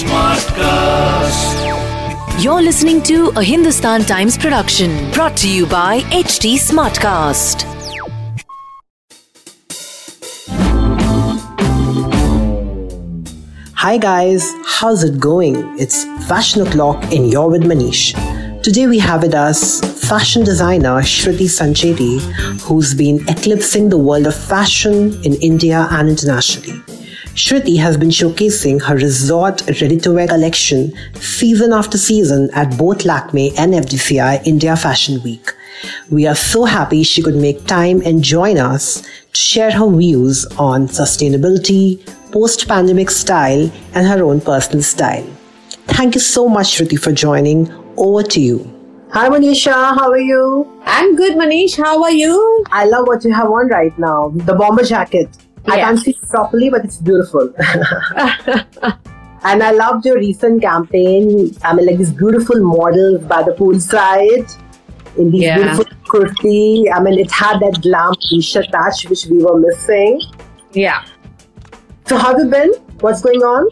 Smartcast. You're listening to a Hindustan Times production brought to you by HT Smartcast. Hi guys, how's it going? It's Fashion O'Clock and you're with Manish. Today we have with us fashion designer Shruti Sancheti, who's been eclipsing the world of fashion in India and internationally. Shruti has been showcasing her resort ready to wear collection season after season at both Lakme and FDCI India Fashion Week. We are so happy she could make time and join us to share her views on sustainability, post pandemic style, and her own personal style. Thank you so much, Shruti, for joining. Over to you. Hi, Manisha. How are you? I'm good, Manish. How are you? I love what you have on right now the bomber jacket. I can't see properly, but it's beautiful. and I loved your recent campaign. I mean, like these beautiful models by the poolside in these Yeah. beautiful kurti. I mean, it had that glam t-shirt touch which we were missing. Yeah. So, how have you been? What's going on?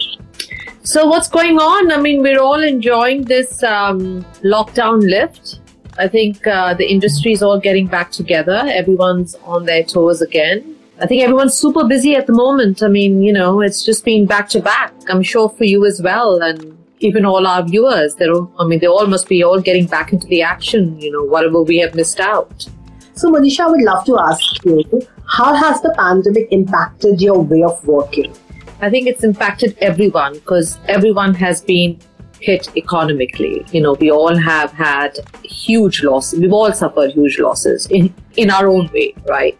So, what's going on? I mean, we're all enjoying this um, lockdown lift. I think uh, the industry is all getting back together. Everyone's on their toes again. I think everyone's super busy at the moment. I mean, you know, it's just been back to back. I'm sure for you as well, and even all our viewers. They're, all, I mean, they all must be all getting back into the action. You know, whatever we have missed out. So, Manisha, I would love to ask you how has the pandemic impacted your way of working? I think it's impacted everyone because everyone has been hit economically. You know, we all have had huge losses. We've all suffered huge losses in in our own way, right?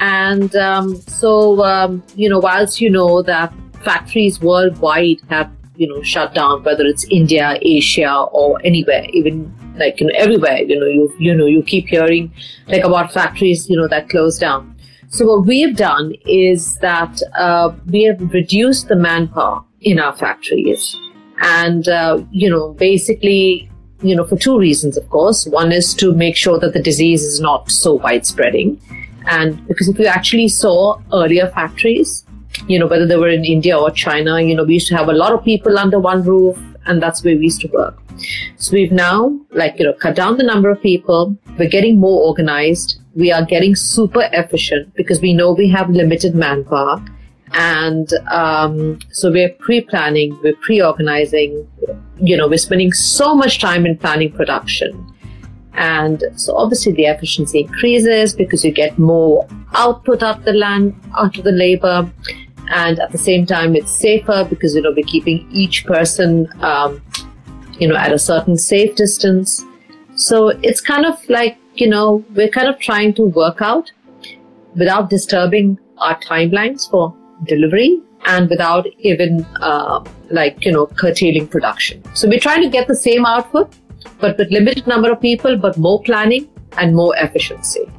And um, so, um, you know, whilst you know that factories worldwide have you know shut down, whether it's India, Asia, or anywhere, even like you know everywhere, you know, you you know you keep hearing like about factories, you know, that close down. So what we have done is that uh, we have reduced the manpower in our factories, and uh, you know basically you know for two reasons, of course. One is to make sure that the disease is not so widespreading, and because if you actually saw earlier factories, you know whether they were in India or China, you know we used to have a lot of people under one roof, and that's where we used to work. So we've now, like, you know, cut down the number of people. We're getting more organized. We are getting super efficient because we know we have limited manpower. And um, so we're pre-planning, we're pre-organizing, you know, we're spending so much time in planning production. And so obviously the efficiency increases because you get more output out the land, out of the labor. And at the same time, it's safer because, you know, we're keeping each person, um, you know, at a certain safe distance. So it's kind of like, you know, we're kind of trying to work out without disturbing our timelines for delivery and without even, uh, like, you know, curtailing production. So we're trying to get the same output, but with limited number of people, but more planning and more efficiency.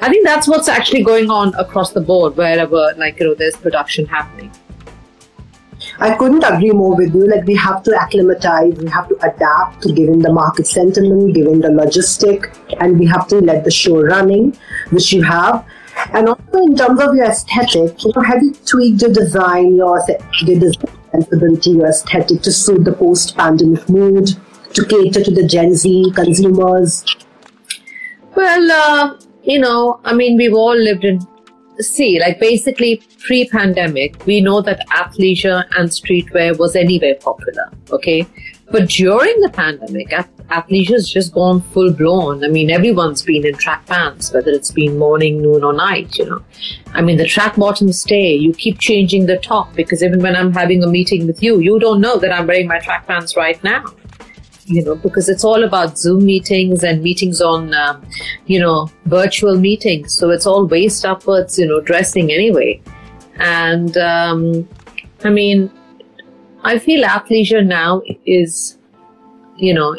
I think that's what's actually going on across the board, wherever, like, you know, there's production happening. I couldn't agree more with you. Like we have to acclimatize, we have to adapt to given the market sentiment, given the logistic, and we have to let the show running, which you have. And also in terms of your aesthetic, you know, have you tweaked your design, your your design sensibility, your aesthetic to suit the post-pandemic mood, to cater to the Gen Z consumers? Well, uh, you know, I mean, we've all lived in. See, like basically pre pandemic, we know that athleisure and streetwear was anywhere popular, okay? But during the pandemic, ath- athleisure has just gone full blown. I mean, everyone's been in track pants, whether it's been morning, noon, or night, you know. I mean, the track bottoms stay. You keep changing the top because even when I'm having a meeting with you, you don't know that I'm wearing my track pants right now you know, because it's all about Zoom meetings and meetings on, um, you know, virtual meetings. So it's all waist upwards, you know, dressing anyway. And um, I mean, I feel athleisure now is, you know,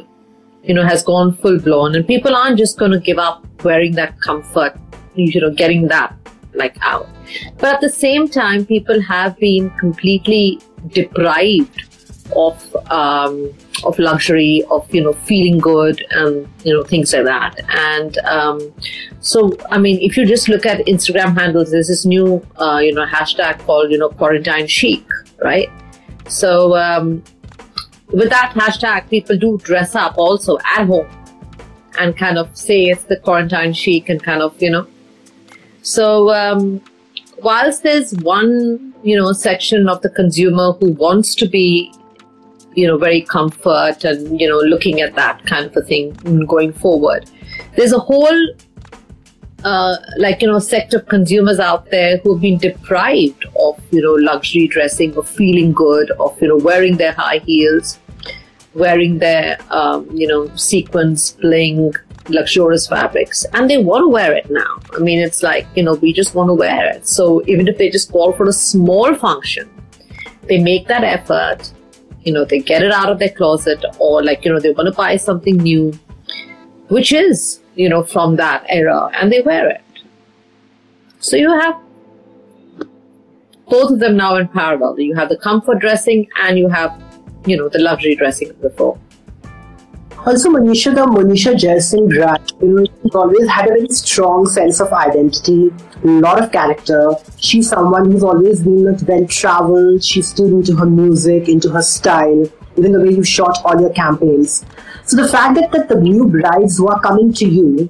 you know, has gone full blown, and people aren't just going to give up wearing that comfort, you know, getting that like out. But at the same time, people have been completely deprived of um, of luxury, of you know feeling good, and you know things like that. And um, so, I mean, if you just look at Instagram handles, there's this new uh, you know hashtag called you know quarantine chic, right? So um, with that hashtag, people do dress up also at home and kind of say it's the quarantine chic and kind of, you know. So um, whilst there's one, you know, section of the consumer who wants to be, you know, very comfort and, you know, looking at that kind of a thing going forward, there's a whole uh, like you know sect of consumers out there who have been deprived of you know luxury dressing of feeling good of you know wearing their high heels wearing their um, you know sequins bling luxurious fabrics and they want to wear it now. I mean it's like you know we just want to wear it. So even if they just call for a small function they make that effort you know they get it out of their closet or like you know they want to buy something new which is you know, from that era and they wear it. So you have both of them now in parallel. You have the comfort dressing and you have, you know, the luxury dressing before. Also, Manisha, the you know, she's always had a very strong sense of identity, a lot of character. She's someone who's always been well traveled. She's still into her music, into her style, even the way you shot all your campaigns. So the fact that, that the new brides who are coming to you,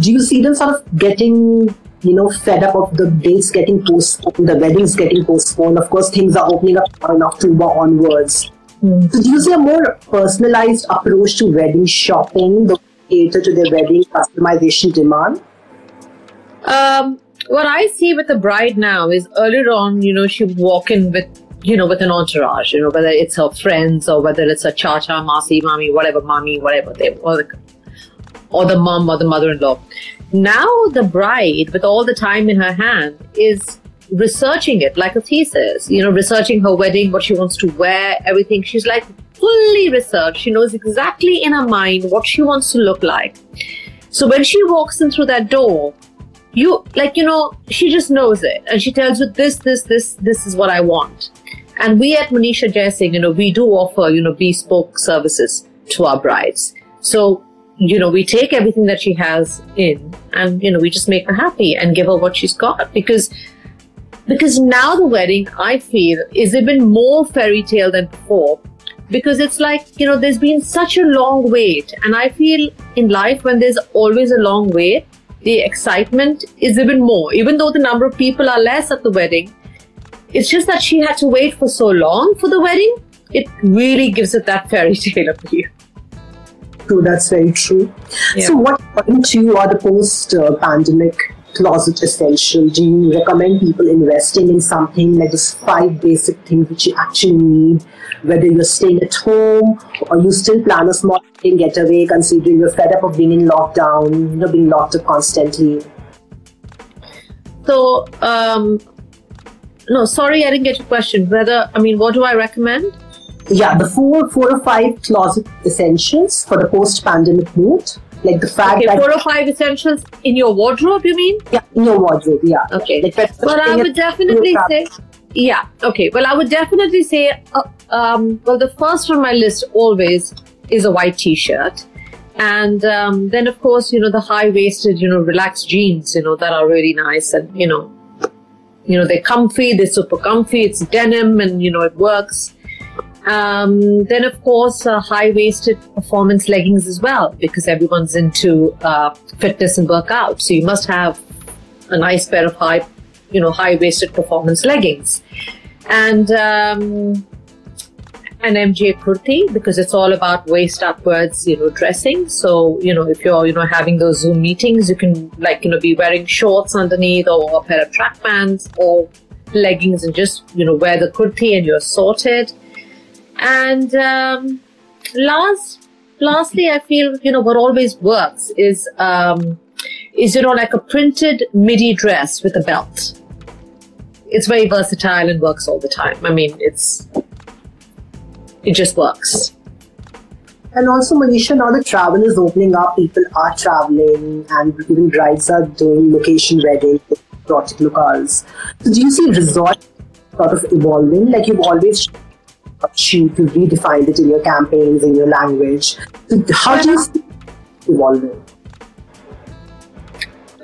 do you see them sort of getting, you know, fed up of the dates getting postponed, the weddings getting postponed? Of course, things are opening up in October onwards. Mm. So do you see a more personalized approach to wedding shopping, the cater to their wedding customization demand? Um, what I see with the bride now is earlier on, you know, she walk in with you know, with an entourage, you know, whether it's her friends or whether it's a cha-cha, masi, mommy, whatever, mommy, whatever they, or the, or the mom or the mother-in-law. Now the bride, with all the time in her hand, is researching it like a thesis, you know, researching her wedding, what she wants to wear, everything. She's like fully researched. She knows exactly in her mind what she wants to look like. So when she walks in through that door, you like, you know, she just knows it and she tells you this, this, this, this is what I want. And we at Monisha Jaising, you know, we do offer, you know, bespoke services to our brides. So, you know, we take everything that she has in and, you know, we just make her happy and give her what she's got because because now the wedding, I feel, is even more fairy tale than before because it's like, you know, there's been such a long wait. And I feel in life, when there's always a long wait, the excitement is even more. Even though the number of people are less at the wedding, it's just that she had to wait for so long for the wedding. It really gives it that fairy tale appeal. True, that's very true. Yeah. So, what according to you are the post-pandemic closet essential? Do you recommend people investing in something like those five basic things which you actually need? Whether you're staying at home or you still plan a small getaway, considering you're fed up of being in lockdown, you know, being locked up constantly. So, um, no, sorry, I didn't get your question. Whether, I mean, what do I recommend? Yeah, the four, four or five closet essentials for the post-pandemic mood. Like the fact okay, that four or five essentials in your wardrobe, you mean? Yeah, in your wardrobe. Yeah. Okay. Like well, I would definitely say. Yeah. Okay. Well, I would definitely say. Uh, um, well, the first on my list always is a white T-shirt, and um, then of course you know the high-waisted, you know, relaxed jeans, you know, that are really nice and you know you know, they're comfy, they're super comfy, it's denim and, you know, it works. Um, then, of course, uh, high waisted performance leggings as well, because everyone's into uh, fitness and workout. So you must have a nice pair of high, you know, high waisted performance leggings. And um, an MJ kurti because it's all about waist upwards, you know, dressing. So, you know, if you're, you know, having those Zoom meetings, you can like, you know, be wearing shorts underneath or a pair of track pants or leggings and just, you know, wear the kurti and you're sorted. And um, last, lastly, I feel, you know, what always works is, um, is, you know, like a printed midi dress with a belt. It's very versatile and works all the time. I mean, it's it just works. And also, Manisha, now the travel is opening up, people are traveling, and even brides are doing location wedding, project locales. So, do you see resort sort of evolving? Like you've always shoot, you redefine it in your campaigns, in your language. So how do you see evolving?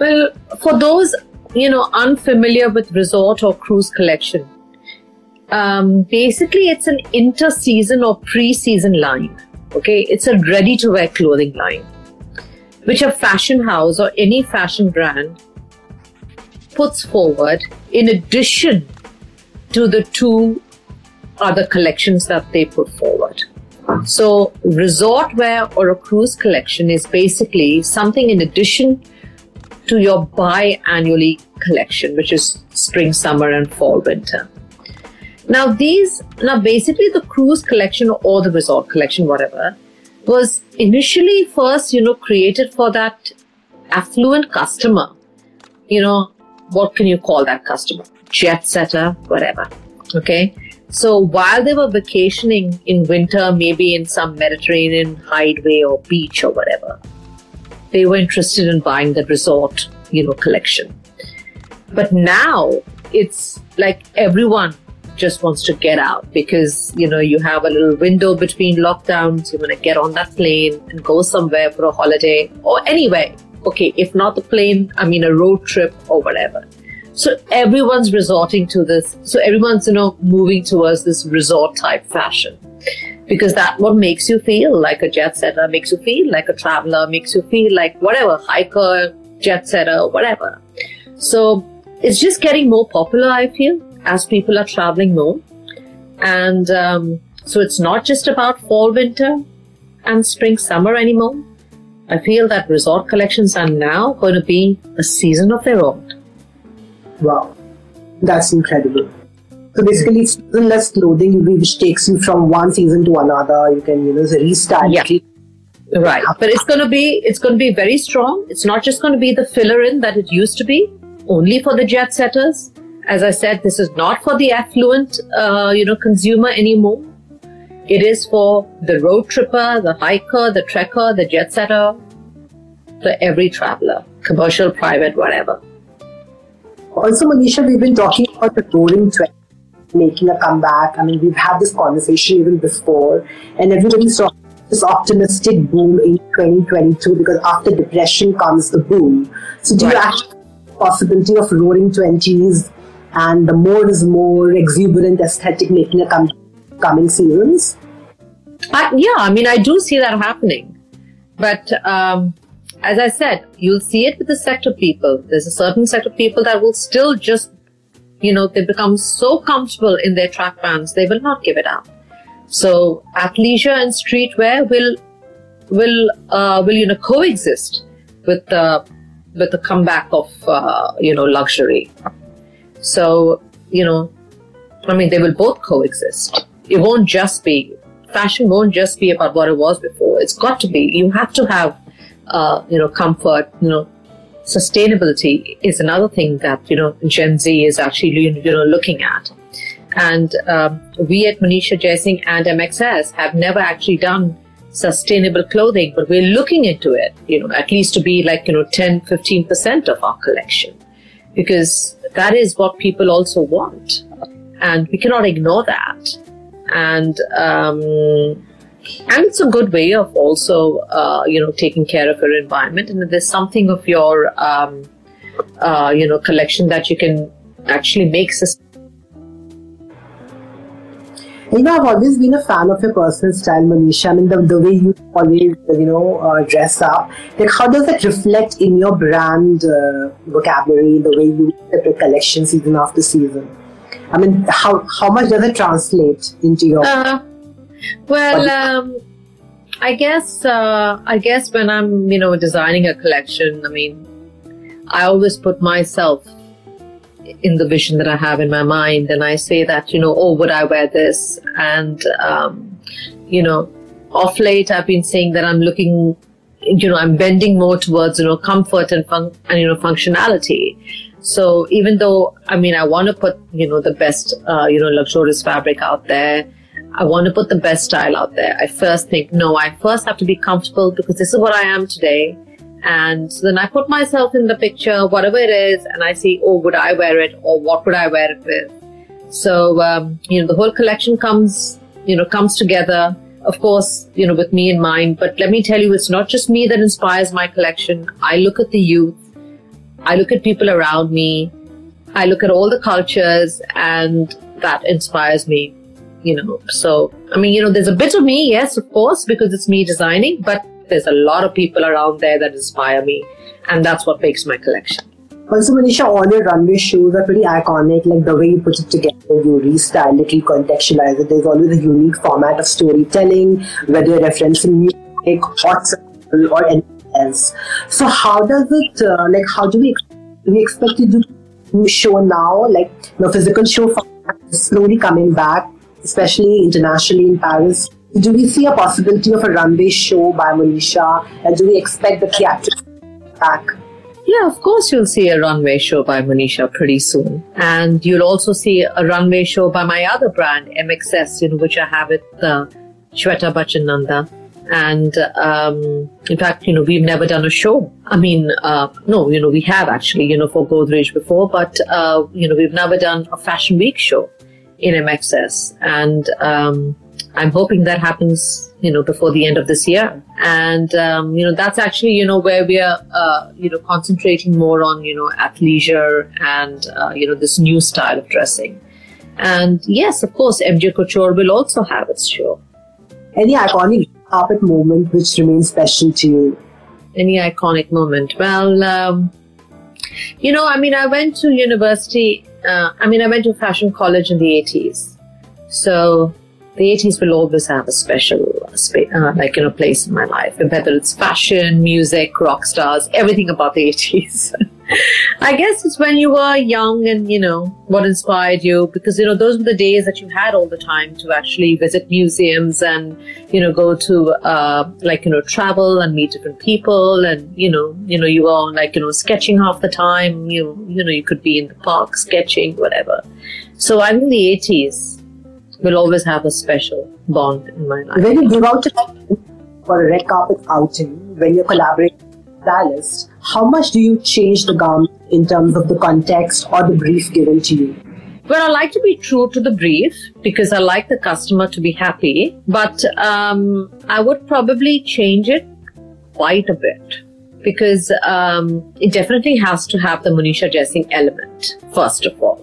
Well, for those you know unfamiliar with resort or cruise collection, Um, basically, it's an inter-season or pre-season line. Okay, it's a ready-to-wear clothing line, which a fashion house or any fashion brand puts forward in addition to the two other collections that they put forward. So, resort wear or a cruise collection is basically something in addition to your biannually collection, which is spring, summer, and fall, winter. Now, these, now basically the cruise collection or the resort collection, whatever, was initially first, you know, created for that affluent customer. You know, what can you call that customer? Jet setter, whatever. Okay. So while they were vacationing in winter, maybe in some Mediterranean hideaway or beach or whatever, they were interested in buying the resort, you know, collection. But now it's like everyone just wants to get out because you know you have a little window between lockdowns. You want to get on that plane and go somewhere for a holiday or anywhere. Okay if not the plane i mean a road trip or whatever so everyone's resorting to this so everyone's you know moving towards this resort type fashion because that what makes you feel like a jet setter makes you feel like a traveler makes you feel like whatever hiker jet setter whatever so it's just getting more popular i feel as people are traveling more. And um, so it's not just about fall, winter, and spring, summer anymore. I feel that resort collections are now going to be a season of their own. Wow, that's incredible. So basically, it's less clothing which takes you from one season to another. You can, you know, restyle. Yeah. Right, but it's going to be it's going to be very strong. It's not just going to be the filler in that it used to be, only for the jet setters as I said, this is not for the affluent, uh, you know, consumer anymore. It is for the road tripper, the hiker, the trekker, the jet setter, for every traveler, commercial, private, whatever. Also, Manisha, we've been talking about the roaring 20 making a comeback. I mean, we've had this conversation even before, and everybody's talking this optimistic boom in 2022 because after depression comes the boom. So, do right. you actually possibility of roaring 20s and the more is more exuberant aesthetic making a com- coming seasons? I, yeah, I mean, I do see that happening. But um, as I said, you'll see it with the sector people. There's a certain set of people that will still just, you know, they become so comfortable in their track pants, they will not give it up. So athleisure and streetwear will will uh, will you know coexist with the with the comeback of uh, you know luxury. So, you know, I mean, they will both coexist. It won't just be, fashion won't just be about what it was before. It's got to be, you have to have, uh, you know, comfort, you know, sustainability is another thing that, you know, Gen Z is actually, you know, looking at. And um, we at Manisha Jaising and MXS have never actually done sustainable clothing, but we're looking into it, you know, at least to be like, you know, 10, 15% of our collection. Because that is what people also want. And we cannot ignore that. And, um, and it's a good way of also, uh, you know, taking care of your environment. And there's something of your, um, uh, you know, collection that you can actually make sustainable you know, I've always been a fan of your personal style, Manisha. I mean, the, the way you always, you know, uh, dress up. Like, how does that reflect in your brand uh, vocabulary, the way you separate collection season after season? I mean, how, how much does it translate into your... Well, um, I guess, uh, I guess when I'm, you know, designing a collection, I mean, I always put myself in the vision that I have in my mind, and I say that, you know, oh, would I wear this? And, um, you know, off late, I've been saying that I'm looking, you know, I'm bending more towards, you know, comfort and, fun- and you know, functionality. So even though, I mean, I want to put, you know, the best, uh, you know, luxurious fabric out there, I want to put the best style out there. I first think, no, I first have to be comfortable because this is what I am today. And then I put myself in the picture, whatever it is, and I see, oh, would I wear it or what would I wear it with? So, um, you know, the whole collection comes, you know, comes together, of course, you know, with me in mind. But let me tell you, it's not just me that inspires my collection. I look at the youth. I look at people around me. I look at all the cultures and that inspires me, you know. So, I mean, you know, there's a bit of me, yes, of course, because it's me designing, but there's a lot of people around there that inspire me, and that's what makes my collection. Also, Manisha, all your runway shoes are pretty iconic. Like the way you put it together, you restyle it, recontextualize it. There's always a unique format of storytelling, whether you're referencing music, or, anything else. So, how does it, uh, like, how do we, do we expect to do show now? Like, the physical show format is slowly coming back, especially internationally in Paris. Do we see a possibility of a runway show by Manisha? And do we expect the theatrics back? Yeah, of course you'll see a runway show by Manisha pretty soon. And you'll also see a runway show by my other brand, MXS, know, which I have with uh, Shweta Bachchan And um, in fact, you know, we've never done a show. I mean, uh, no, you know, we have actually, you know, for Godrej before, but, uh, you know, we've never done a Fashion Week show in MXS. And um, I'm hoping that happens, you know, before the end of this year. And, um, you know, that's actually, you know, where we are, uh, you know, concentrating more on, you know, athleisure and, uh, you know, this new style of dressing. And yes, of course, MJ Couture will also have its show. Any iconic carpet moment which remains special to you? Any iconic moment? Well, um, you know, I mean, I went to university, uh, I mean, I went to fashion college in the 80s. So the 80s will always have a special uh, like you know place in my life whether it's fashion music rock stars everything about the 80s i guess it's when you were young and you know what inspired you because you know those were the days that you had all the time to actually visit museums and you know go to uh, like you know travel and meet different people and you know you know you were like you know sketching half the time you you know you could be in the park sketching whatever so i'm in the 80s will always have a special bond in my life. When you go out for a red carpet outing, when you're collaborating stylist, how much do you change the garment in terms of the context or the brief given to you? Well, I like to be true to the brief because I like the customer to be happy, but um, I would probably change it quite a bit because um, it definitely has to have the Manisha dressing element, first of all.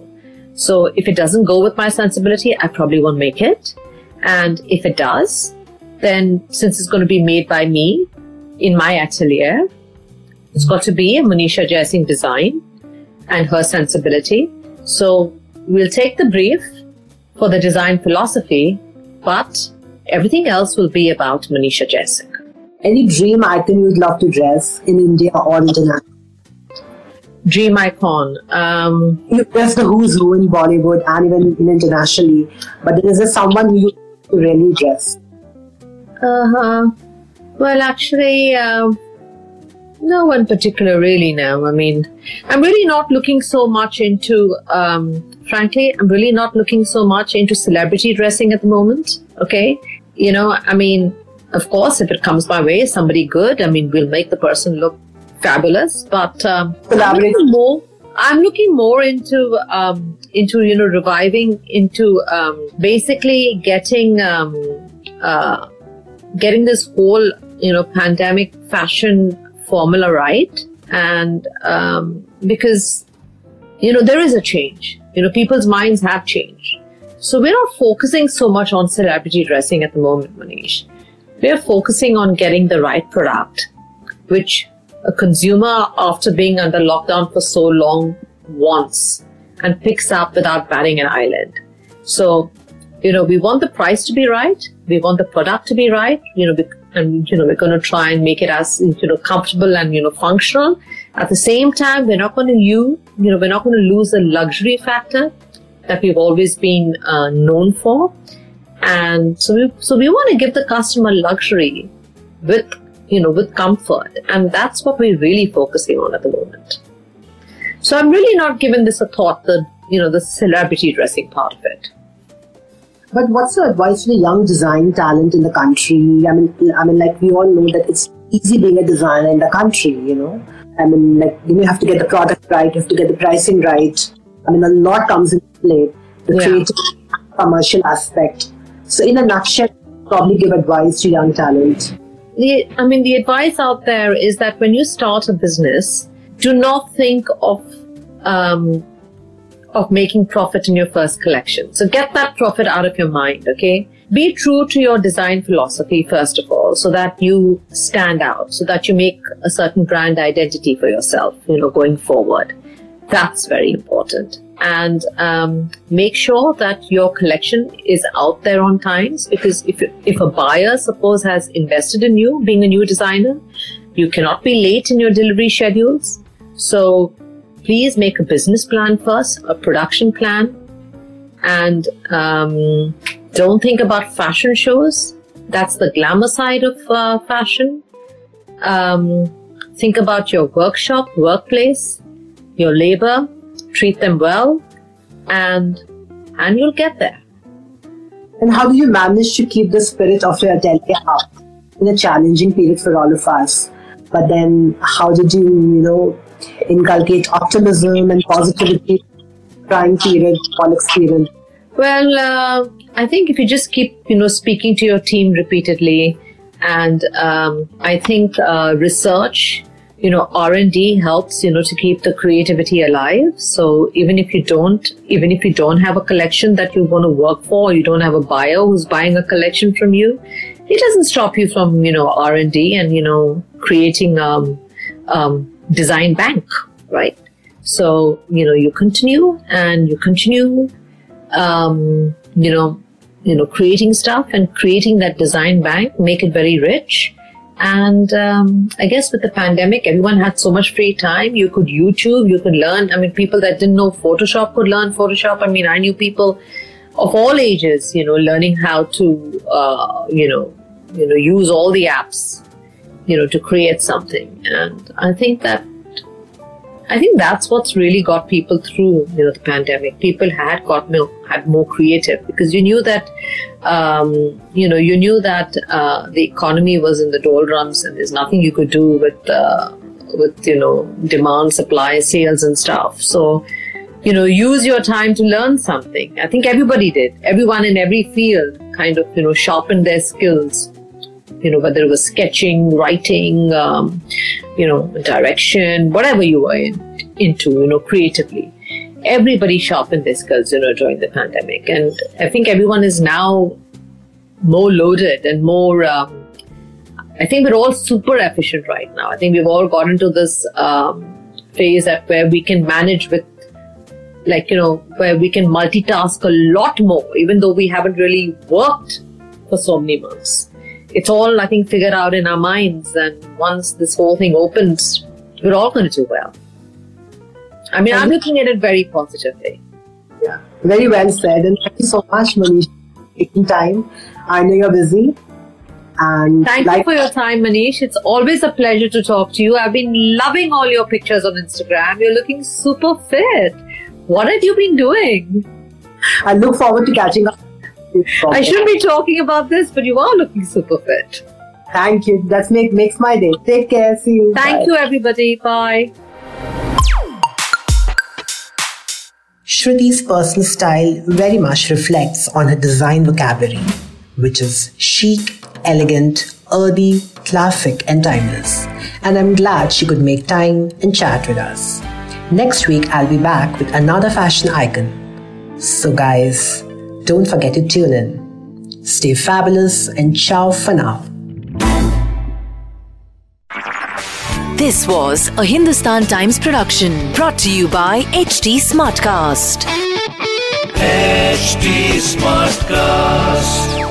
So if it doesn't go with my sensibility, I probably won't make it. And if it does, then since it's going to be made by me in my atelier, it's got to be a Manisha Jaising design and her sensibility. So we'll take the brief for the design philosophy, but everything else will be about Manisha Jaising. Any dream icon you'd love to dress in India or international? dream icon. Um, There's the who's who in Bollywood and even internationally, but there is someone who you really dress. Uh huh. Well, actually, uh, no one particular really now. I mean, I'm really not looking so much into, um, frankly, I'm really not looking so much into celebrity dressing at the moment. Okay. You know, I mean, of course, if it comes my way, somebody good, I mean, we'll make the person look fabulous. But um, I'm looking more. I'm looking more into um, into you know reviving into um, basically getting um, uh, getting this whole you know pandemic fashion formula right, and um, because you know there is a change. You know people's minds have changed, so we're not focusing so much on celebrity dressing at the moment, Manish. We're focusing on getting the right product, which a consumer, after being under lockdown for so long, wants and picks up without batting an eyelid. So, you know, we want the price to be right. We want the product to be right. You know, and you know, we're going to try and make it as you know comfortable and you know functional. At the same time, we're not going to use, you know, we're not going to lose the luxury factor that we've always been uh, known for. And so we, so we want to give the customer luxury with you know, with comfort. And that's what we're really focusing on at the moment. So I'm really not giving this a thought, the, you know, the celebrity dressing part of it. But what's your advice to the young design talent in the country? I mean, I mean, like we all know that it's easy being a designer in the country. You know, I mean, like you, know, you have to get the product right, you have to get the pricing right. I mean, a lot comes into play. The yeah. creative, commercial aspect. So, in a nutshell, probably give advice to young talent the, I mean, the advice out there is that when you start a business, do not think of, um, of making profit in your first collection. So get that profit out of your mind, okay? Be true to your design philosophy, first of all, so that you stand out, so that you make a certain brand identity for yourself, you know, going forward. That's very important. And um, make sure that your collection is out there on times because if, if a buyer, suppose, has invested in you, being a new designer, you cannot be late in your delivery schedules. So please make a business plan first, a production plan, and um, don't think about fashion shows. That's the glamour side of uh, fashion. Um, think about your workshop, workplace, your labor, treat them well, and and you'll get there. And how do you manage to keep the spirit of your atelier up in a challenging period for all of us? But then, how did you, you know, inculcate optimism and positivity trying period, all experience? Well, uh, I think if you just keep, you know, speaking to your team repeatedly, and um, I think uh, research, you know, R and D helps, you know, to keep the creativity alive. So even if you don't, even if you don't have a collection that you want to work for, you don't have a buyer who's buying a collection from you, it doesn't stop you from, you know, R and D and you know, creating um, um, design bank, right? So you know, you continue and you continue um, you know, you know, creating stuff and creating that design bank, make it very rich. And um, I guess with the pandemic, everyone had so much free time. You could YouTube, you could learn. I mean, people that didn't know Photoshop could learn Photoshop. I mean, I knew people of all ages, you know, learning how to, uh, you know, you know, use all the apps, you know, to create something. And I think that I think that's what's really got people through, you know, the pandemic. People had got more, had more creative because you knew that, um, you know, you knew that uh, the economy was in the doldrums and there's nothing you could do with, uh, with you know, demand, supply, sales, and stuff. So, you know, use your time to learn something. I think everybody did. Everyone in every field kind of, you know, sharpened their skills you know, whether it was sketching, writing, um, you know, direction, whatever you were in, into, you know, creatively. Everybody sharpened their skills, you know, during the pandemic. And I think everyone is now more loaded and more, um, I think we're all super efficient right now. I think we've all got into this um, phase that where we can manage with like you know where we can multitask a lot more even though we haven't really worked for so many months it's all, I think, figured out in our minds. And once this whole thing opens, we're all going to do well. I mean, I'm looking at it very positively. Yeah, very well said. And thank you so much, Manish, taking time. I know you're busy. And thank like- you for your time, Manish. It's always a pleasure to talk to you. I've been loving all your pictures on Instagram. You're looking super fit. What have you been doing? I look forward to catching up I shouldn't be talking about this, but you are looking super fit. Thank you. That make, makes my day. Take care. See you. Thank Bye. you, everybody. Bye. Shruti's personal style very much reflects on her design vocabulary, which is chic, elegant, earthy, classic, and timeless. And I'm glad she could make time and chat with us. Next week, I'll be back with another fashion icon. So, guys, don't forget to tune in. Stay fabulous and ciao for now. This was a Hindustan Times production brought to you by HT Smartcast. HT Smartcast.